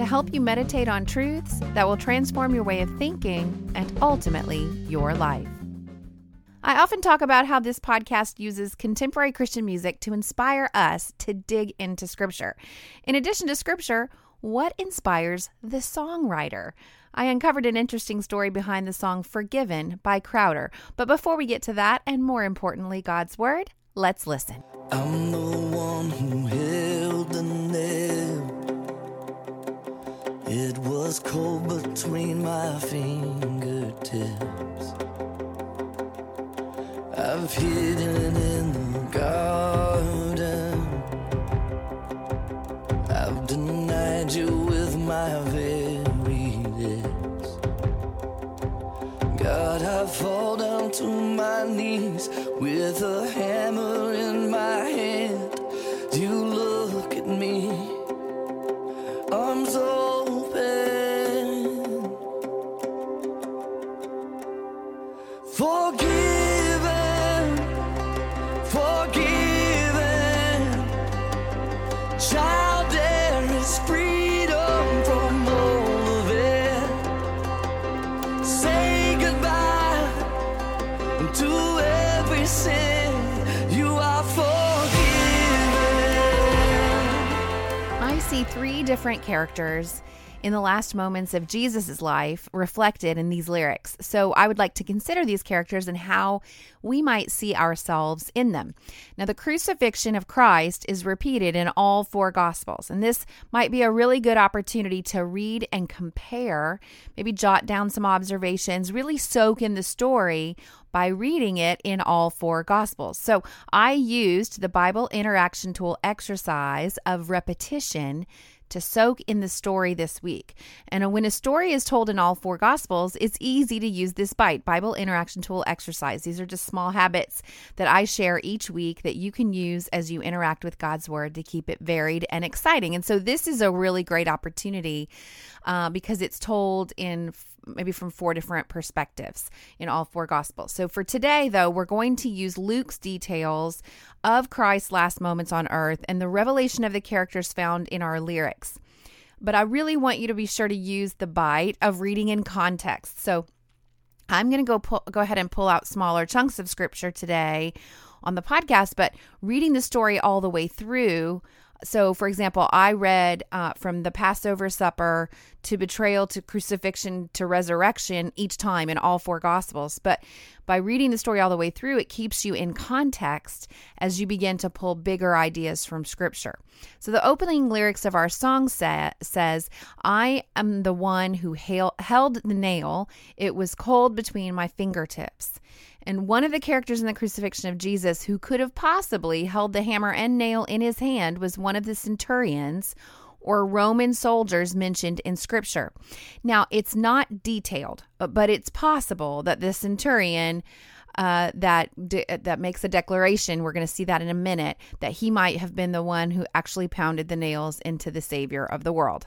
to help you meditate on truths that will transform your way of thinking and ultimately your life. I often talk about how this podcast uses contemporary Christian music to inspire us to dig into Scripture. In addition to Scripture, what inspires the songwriter? I uncovered an interesting story behind the song Forgiven by Crowder. But before we get to that, and more importantly, God's Word, Let's listen. It was cold between my fingertips. I've hidden in the garden. I've denied you with my very lips. God, I fall down to my knees with a hammer in characters in the last moments of Jesus' life reflected in these lyrics. So I would like to consider these characters and how we might see ourselves in them. Now, the crucifixion of Christ is repeated in all four Gospels, and this might be a really good opportunity to read and compare, maybe jot down some observations, really soak in the story by reading it in all four Gospels. So I used the Bible interaction tool exercise of repetition to soak in the story this week. And when a story is told in all four Gospels, it's easy to use this bite Bible interaction tool exercise. These are just small habits that I share each week that you can use as you interact with God's Word to keep it varied and exciting. And so this is a really great opportunity uh, because it's told in maybe from four different perspectives in all four gospels. So for today though, we're going to use Luke's details of Christ's last moments on earth and the revelation of the characters found in our lyrics. But I really want you to be sure to use the bite of reading in context. So I'm going to go pull, go ahead and pull out smaller chunks of scripture today on the podcast, but reading the story all the way through so, for example, I read uh, from the Passover supper to betrayal to crucifixion to resurrection each time in all four Gospels. But by reading the story all the way through, it keeps you in context as you begin to pull bigger ideas from Scripture. So, the opening lyrics of our song says, I am the one who hail- held the nail, it was cold between my fingertips. And one of the characters in the crucifixion of Jesus who could have possibly held the hammer and nail in his hand was one of the centurions or Roman soldiers mentioned in scripture. Now, it's not detailed, but it's possible that the centurion uh, that de- that makes a declaration. We're going to see that in a minute. That he might have been the one who actually pounded the nails into the Savior of the world.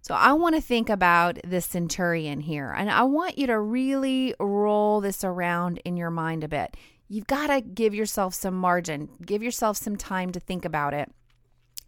So I want to think about the centurion here, and I want you to really roll this around in your mind a bit. You've got to give yourself some margin, give yourself some time to think about it.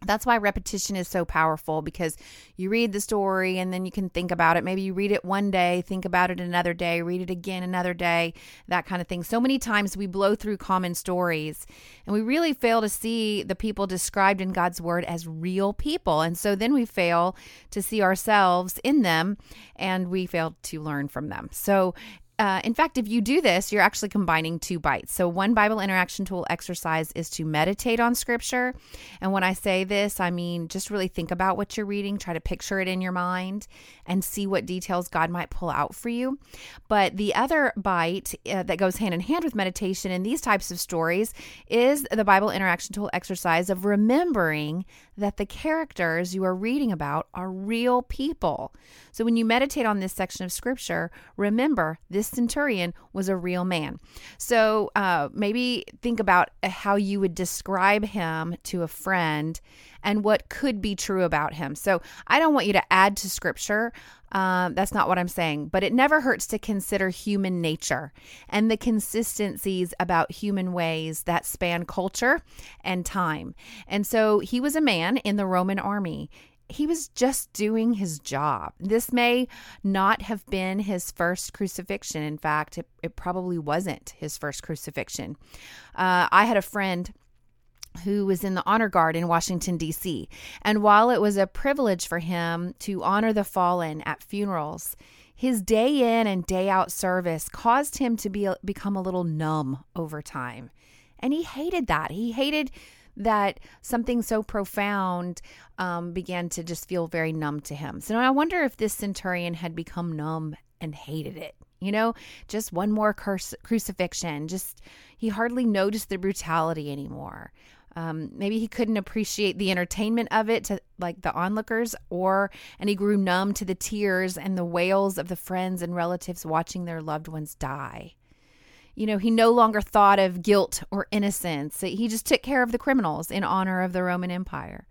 That's why repetition is so powerful because you read the story and then you can think about it. Maybe you read it one day, think about it another day, read it again another day, that kind of thing. So many times we blow through common stories and we really fail to see the people described in God's word as real people. And so then we fail to see ourselves in them and we fail to learn from them. So uh, in fact, if you do this, you're actually combining two bites. So, one Bible interaction tool exercise is to meditate on scripture. And when I say this, I mean just really think about what you're reading, try to picture it in your mind, and see what details God might pull out for you. But the other bite uh, that goes hand in hand with meditation in these types of stories is the Bible interaction tool exercise of remembering that the characters you are reading about are real people. So, when you meditate on this section of scripture, remember this centurion was a real man. So uh, maybe think about how you would describe him to a friend and what could be true about him. So I don't want you to add to scripture. Um, that's not what I'm saying, but it never hurts to consider human nature and the consistencies about human ways that span culture and time. And so he was a man in the Roman army he was just doing his job. This may not have been his first crucifixion. In fact, it, it probably wasn't his first crucifixion. Uh, I had a friend who was in the honor guard in Washington, D.C. And while it was a privilege for him to honor the fallen at funerals, his day in and day out service caused him to be become a little numb over time. And he hated that. He hated that something so profound um, began to just feel very numb to him. So now I wonder if this centurion had become numb and hated it. You know, just one more curse, crucifixion. Just he hardly noticed the brutality anymore. Um, maybe he couldn't appreciate the entertainment of it to like the onlookers, or and he grew numb to the tears and the wails of the friends and relatives watching their loved ones die. You know, he no longer thought of guilt or innocence. He just took care of the criminals in honor of the Roman Empire.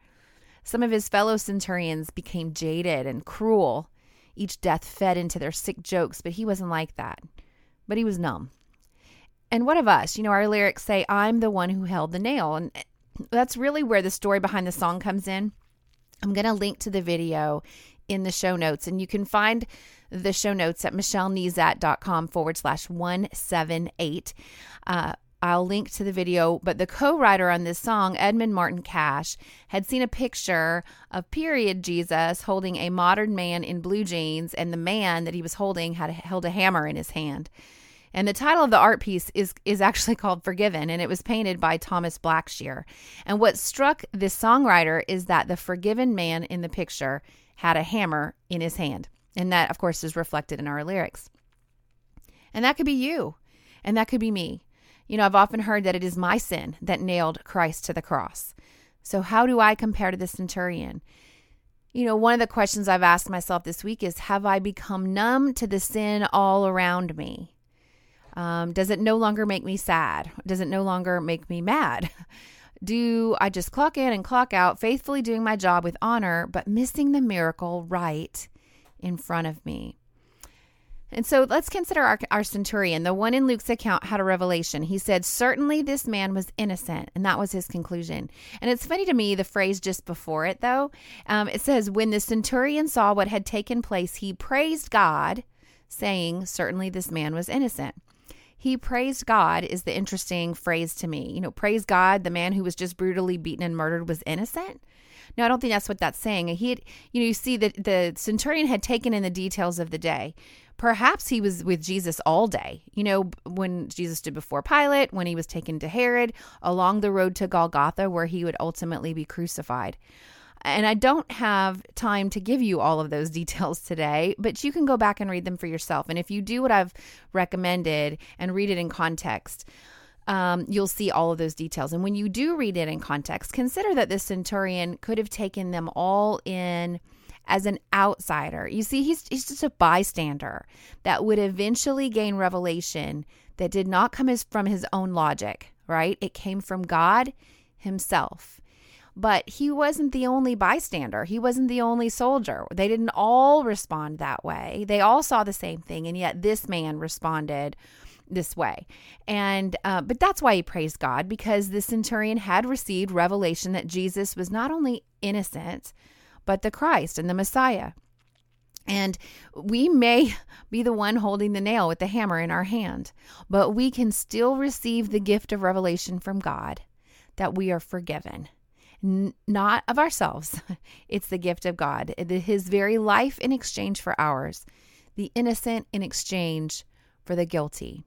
Some of his fellow centurions became jaded and cruel. Each death fed into their sick jokes, but he wasn't like that. But he was numb. And what of us? You know, our lyrics say, I'm the one who held the nail. And that's really where the story behind the song comes in. I'm going to link to the video in the show notes, and you can find the show notes at michellenezat.com forward slash 178. Uh, I'll link to the video, but the co writer on this song, Edmond Martin Cash, had seen a picture of period Jesus holding a modern man in blue jeans, and the man that he was holding had held a hammer in his hand. And the title of the art piece is is actually called Forgiven and it was painted by Thomas Blackshear. And what struck this songwriter is that the forgiven man in the picture had a hammer in his hand. And that, of course, is reflected in our lyrics. And that could be you, and that could be me. You know, I've often heard that it is my sin that nailed Christ to the cross. So, how do I compare to the centurion? You know, one of the questions I've asked myself this week is Have I become numb to the sin all around me? Um, does it no longer make me sad? Does it no longer make me mad? Do I just clock in and clock out, faithfully doing my job with honor, but missing the miracle right in front of me? And so let's consider our, our, centurion. The one in Luke's account had a revelation. He said, Certainly this man was innocent. And that was his conclusion. And it's funny to me, the phrase just before it, though. Um, it says, When the centurion saw what had taken place, he praised God, saying, Certainly this man was innocent. He praised God is the interesting phrase to me. You know, praise God, the man who was just brutally beaten and murdered was innocent. No, I don't think that's what that's saying. He had, you know, you see that the centurion had taken in the details of the day. Perhaps he was with Jesus all day, you know, when Jesus stood before Pilate, when he was taken to Herod, along the road to Golgotha, where he would ultimately be crucified. And I don't have time to give you all of those details today, but you can go back and read them for yourself. And if you do what I've recommended and read it in context, um, you'll see all of those details. And when you do read it in context, consider that this centurion could have taken them all in as an outsider. You see, he's, he's just a bystander that would eventually gain revelation that did not come as, from his own logic, right? It came from God Himself. But he wasn't the only bystander. He wasn't the only soldier. They didn't all respond that way. They all saw the same thing, and yet this man responded this way. And uh, but that's why he praised God because the centurion had received revelation that Jesus was not only innocent, but the Christ and the Messiah. And we may be the one holding the nail with the hammer in our hand, but we can still receive the gift of revelation from God that we are forgiven. N- not of ourselves, it's the gift of God, His very life in exchange for ours, the innocent in exchange for the guilty.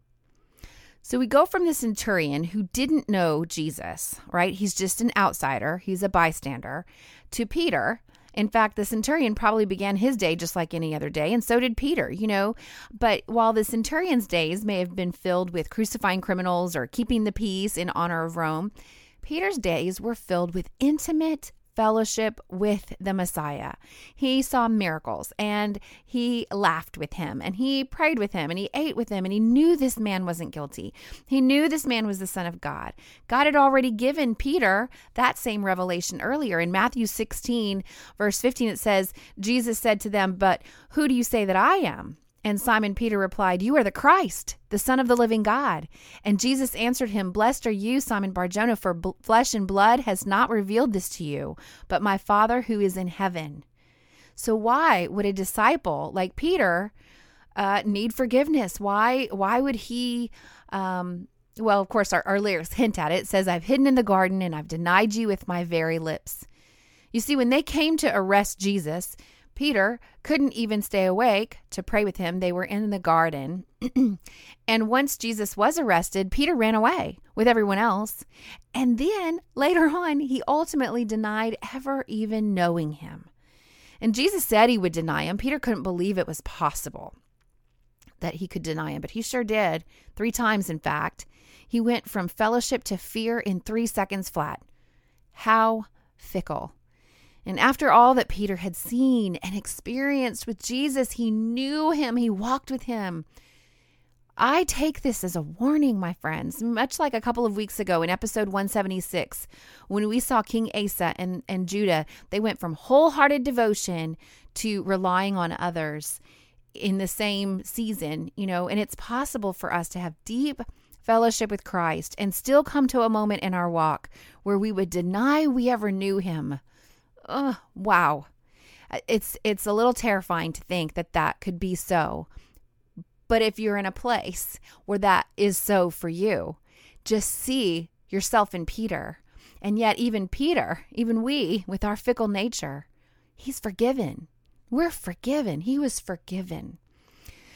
So we go from the centurion who didn't know Jesus, right? He's just an outsider, he's a bystander, to Peter. In fact, the centurion probably began his day just like any other day, and so did Peter, you know. But while the centurion's days may have been filled with crucifying criminals or keeping the peace in honor of Rome, Peter's days were filled with intimate fellowship with the Messiah. He saw miracles and he laughed with him and he prayed with him and he ate with him and he knew this man wasn't guilty. He knew this man was the Son of God. God had already given Peter that same revelation earlier. In Matthew 16, verse 15, it says, Jesus said to them, But who do you say that I am? And Simon Peter replied, You are the Christ, the Son of the living God. And Jesus answered him, Blessed are you, Simon Barjona, for flesh and blood has not revealed this to you, but my Father who is in heaven. So why would a disciple like Peter uh, need forgiveness? Why why would he um, well, of course, our, our lyrics hint at it. It says, I've hidden in the garden and I've denied you with my very lips. You see, when they came to arrest Jesus, Peter couldn't even stay awake to pray with him. They were in the garden. and once Jesus was arrested, Peter ran away with everyone else. And then later on, he ultimately denied ever even knowing him. And Jesus said he would deny him. Peter couldn't believe it was possible that he could deny him, but he sure did. Three times, in fact. He went from fellowship to fear in three seconds flat. How fickle. And after all that Peter had seen and experienced with Jesus, he knew him, he walked with him. I take this as a warning, my friends, much like a couple of weeks ago in episode 176, when we saw King Asa and, and Judah, they went from wholehearted devotion to relying on others in the same season, you know, and it's possible for us to have deep fellowship with Christ and still come to a moment in our walk where we would deny we ever knew him uh, wow. It's it's a little terrifying to think that that could be so. But if you're in a place where that is so for you, just see yourself in Peter. And yet even Peter, even we with our fickle nature, he's forgiven. We're forgiven. He was forgiven.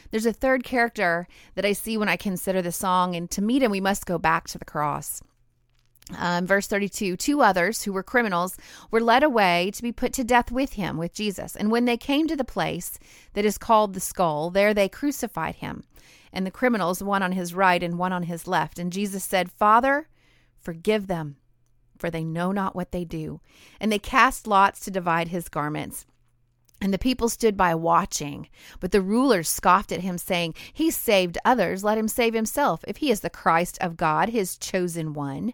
There's a third character that I see when I consider the song, and to meet him, we must go back to the cross. Um, verse 32 Two others who were criminals were led away to be put to death with him, with Jesus. And when they came to the place that is called the skull, there they crucified him. And the criminals, one on his right and one on his left. And Jesus said, Father, forgive them, for they know not what they do. And they cast lots to divide his garments. And the people stood by watching. But the rulers scoffed at him, saying, He saved others. Let him save himself, if he is the Christ of God, his chosen one.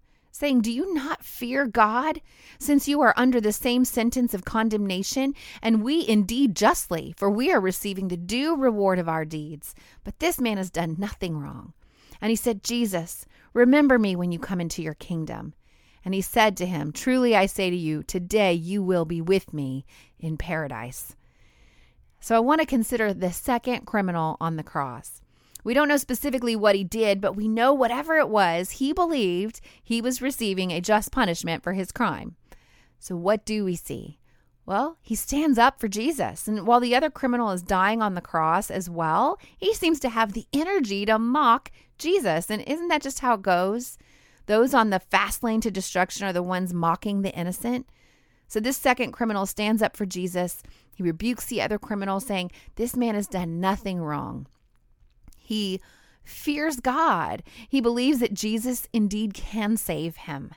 saying, Do you not fear God, since you are under the same sentence of condemnation? And we indeed justly, for we are receiving the due reward of our deeds. But this man has done nothing wrong. And he said, Jesus, remember me when you come into your kingdom. And he said to him, Truly I say to you, today you will be with me in paradise. So I want to consider the second criminal on the cross. We don't know specifically what he did, but we know whatever it was, he believed he was receiving a just punishment for his crime. So, what do we see? Well, he stands up for Jesus. And while the other criminal is dying on the cross as well, he seems to have the energy to mock Jesus. And isn't that just how it goes? Those on the fast lane to destruction are the ones mocking the innocent. So this second criminal stands up for Jesus. He rebukes the other criminal, saying, This man has done nothing wrong. He fears God. He believes that Jesus indeed can save him.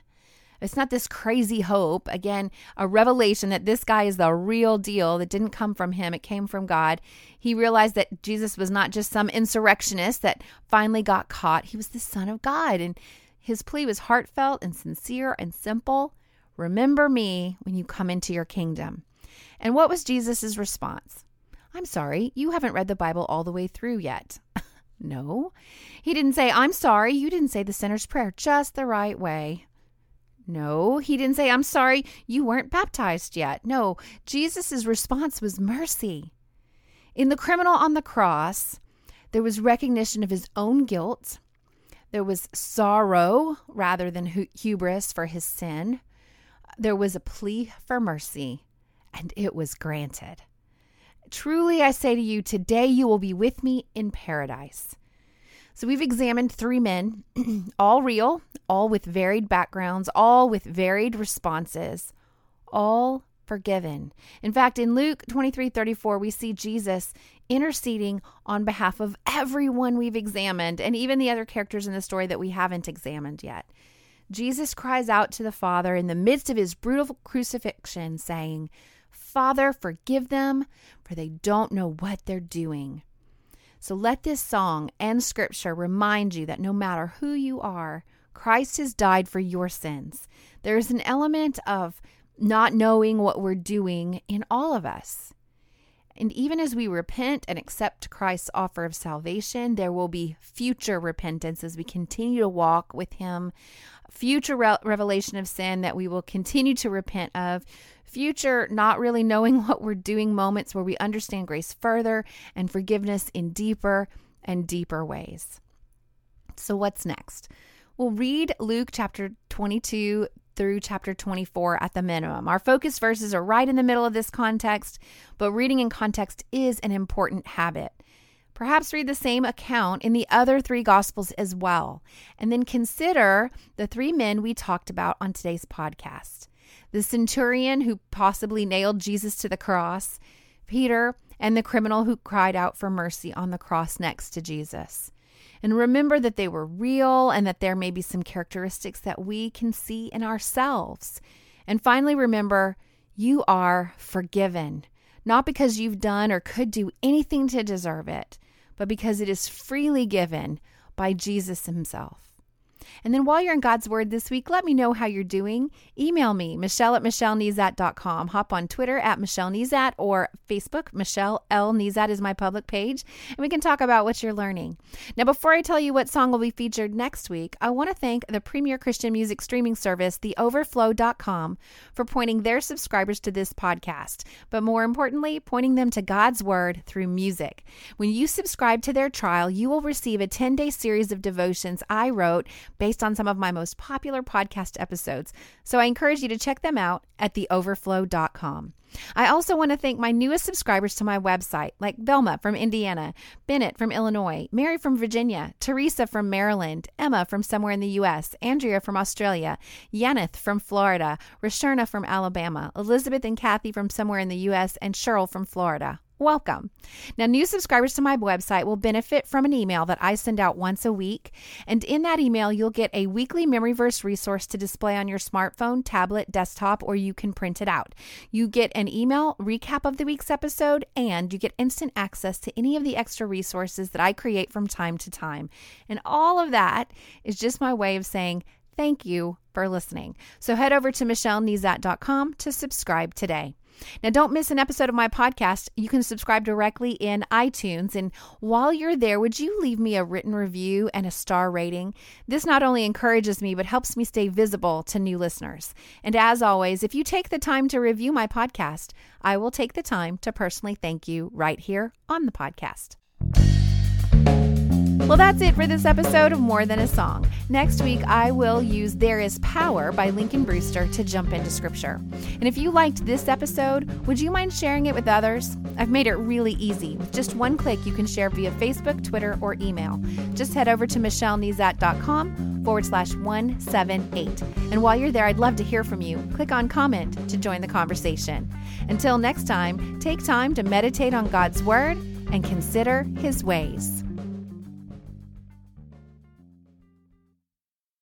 It's not this crazy hope. Again, a revelation that this guy is the real deal that didn't come from him, it came from God. He realized that Jesus was not just some insurrectionist that finally got caught, he was the Son of God. And his plea was heartfelt and sincere and simple. Remember me when you come into your kingdom. And what was Jesus' response? I'm sorry, you haven't read the Bible all the way through yet. no. He didn't say, I'm sorry, you didn't say the sinner's prayer just the right way. No, he didn't say, I'm sorry, you weren't baptized yet. No, Jesus' response was mercy. In the criminal on the cross, there was recognition of his own guilt. There was sorrow rather than hubris for his sin. There was a plea for mercy, and it was granted. Truly, I say to you, today you will be with me in paradise. So we've examined three men, all real, all with varied backgrounds, all with varied responses, all forgiven. In fact, in Luke 23 34, we see Jesus interceding on behalf of everyone we've examined and even the other characters in the story that we haven't examined yet. Jesus cries out to the Father in the midst of his brutal crucifixion, saying, Father, forgive them, for they don't know what they're doing. So let this song and scripture remind you that no matter who you are, Christ has died for your sins. There's an element of not knowing what we're doing in all of us. And even as we repent and accept Christ's offer of salvation, there will be future repentance as we continue to walk with Him, future re- revelation of sin that we will continue to repent of, future not really knowing what we're doing moments where we understand grace further and forgiveness in deeper and deeper ways. So, what's next? We'll read Luke chapter 22 through chapter 24 at the minimum. Our focus verses are right in the middle of this context, but reading in context is an important habit. Perhaps read the same account in the other three Gospels as well, and then consider the three men we talked about on today's podcast the centurion who possibly nailed Jesus to the cross, Peter, and the criminal who cried out for mercy on the cross next to Jesus. And remember that they were real and that there may be some characteristics that we can see in ourselves. And finally, remember you are forgiven, not because you've done or could do anything to deserve it, but because it is freely given by Jesus Himself. And then while you're in God's Word this week, let me know how you're doing. Email me, Michelle at MichelleNezat.com. Hop on Twitter at Michelle Nezat or Facebook, Michelle L. Nezat is my public page, and we can talk about what you're learning. Now, before I tell you what song will be featured next week, I want to thank the premier Christian music streaming service, theoverflow.com, for pointing their subscribers to this podcast, but more importantly, pointing them to God's Word through music. When you subscribe to their trial, you will receive a 10 day series of devotions I wrote based on some of my most popular podcast episodes. So I encourage you to check them out at theoverflow.com. I also want to thank my newest subscribers to my website, like Velma from Indiana, Bennett from Illinois, Mary from Virginia, Teresa from Maryland, Emma from somewhere in the U.S., Andrea from Australia, Yaneth from Florida, Rasherna from Alabama, Elizabeth and Kathy from somewhere in the U.S., and Cheryl from Florida. Welcome. Now, new subscribers to my website will benefit from an email that I send out once a week. And in that email, you'll get a weekly memory verse resource to display on your smartphone, tablet, desktop, or you can print it out. You get an email recap of the week's episode, and you get instant access to any of the extra resources that I create from time to time. And all of that is just my way of saying, Thank you for listening. So head over to michellenezat.com to subscribe today. Now, don't miss an episode of my podcast. You can subscribe directly in iTunes. And while you're there, would you leave me a written review and a star rating? This not only encourages me, but helps me stay visible to new listeners. And as always, if you take the time to review my podcast, I will take the time to personally thank you right here on the podcast. Well, that's it for this episode of More Than a Song. Next week, I will use There Is Power by Lincoln Brewster to jump into scripture. And if you liked this episode, would you mind sharing it with others? I've made it really easy. With just one click, you can share via Facebook, Twitter, or email. Just head over to michellenezat.com forward slash 178. And while you're there, I'd love to hear from you. Click on comment to join the conversation. Until next time, take time to meditate on God's Word and consider His ways.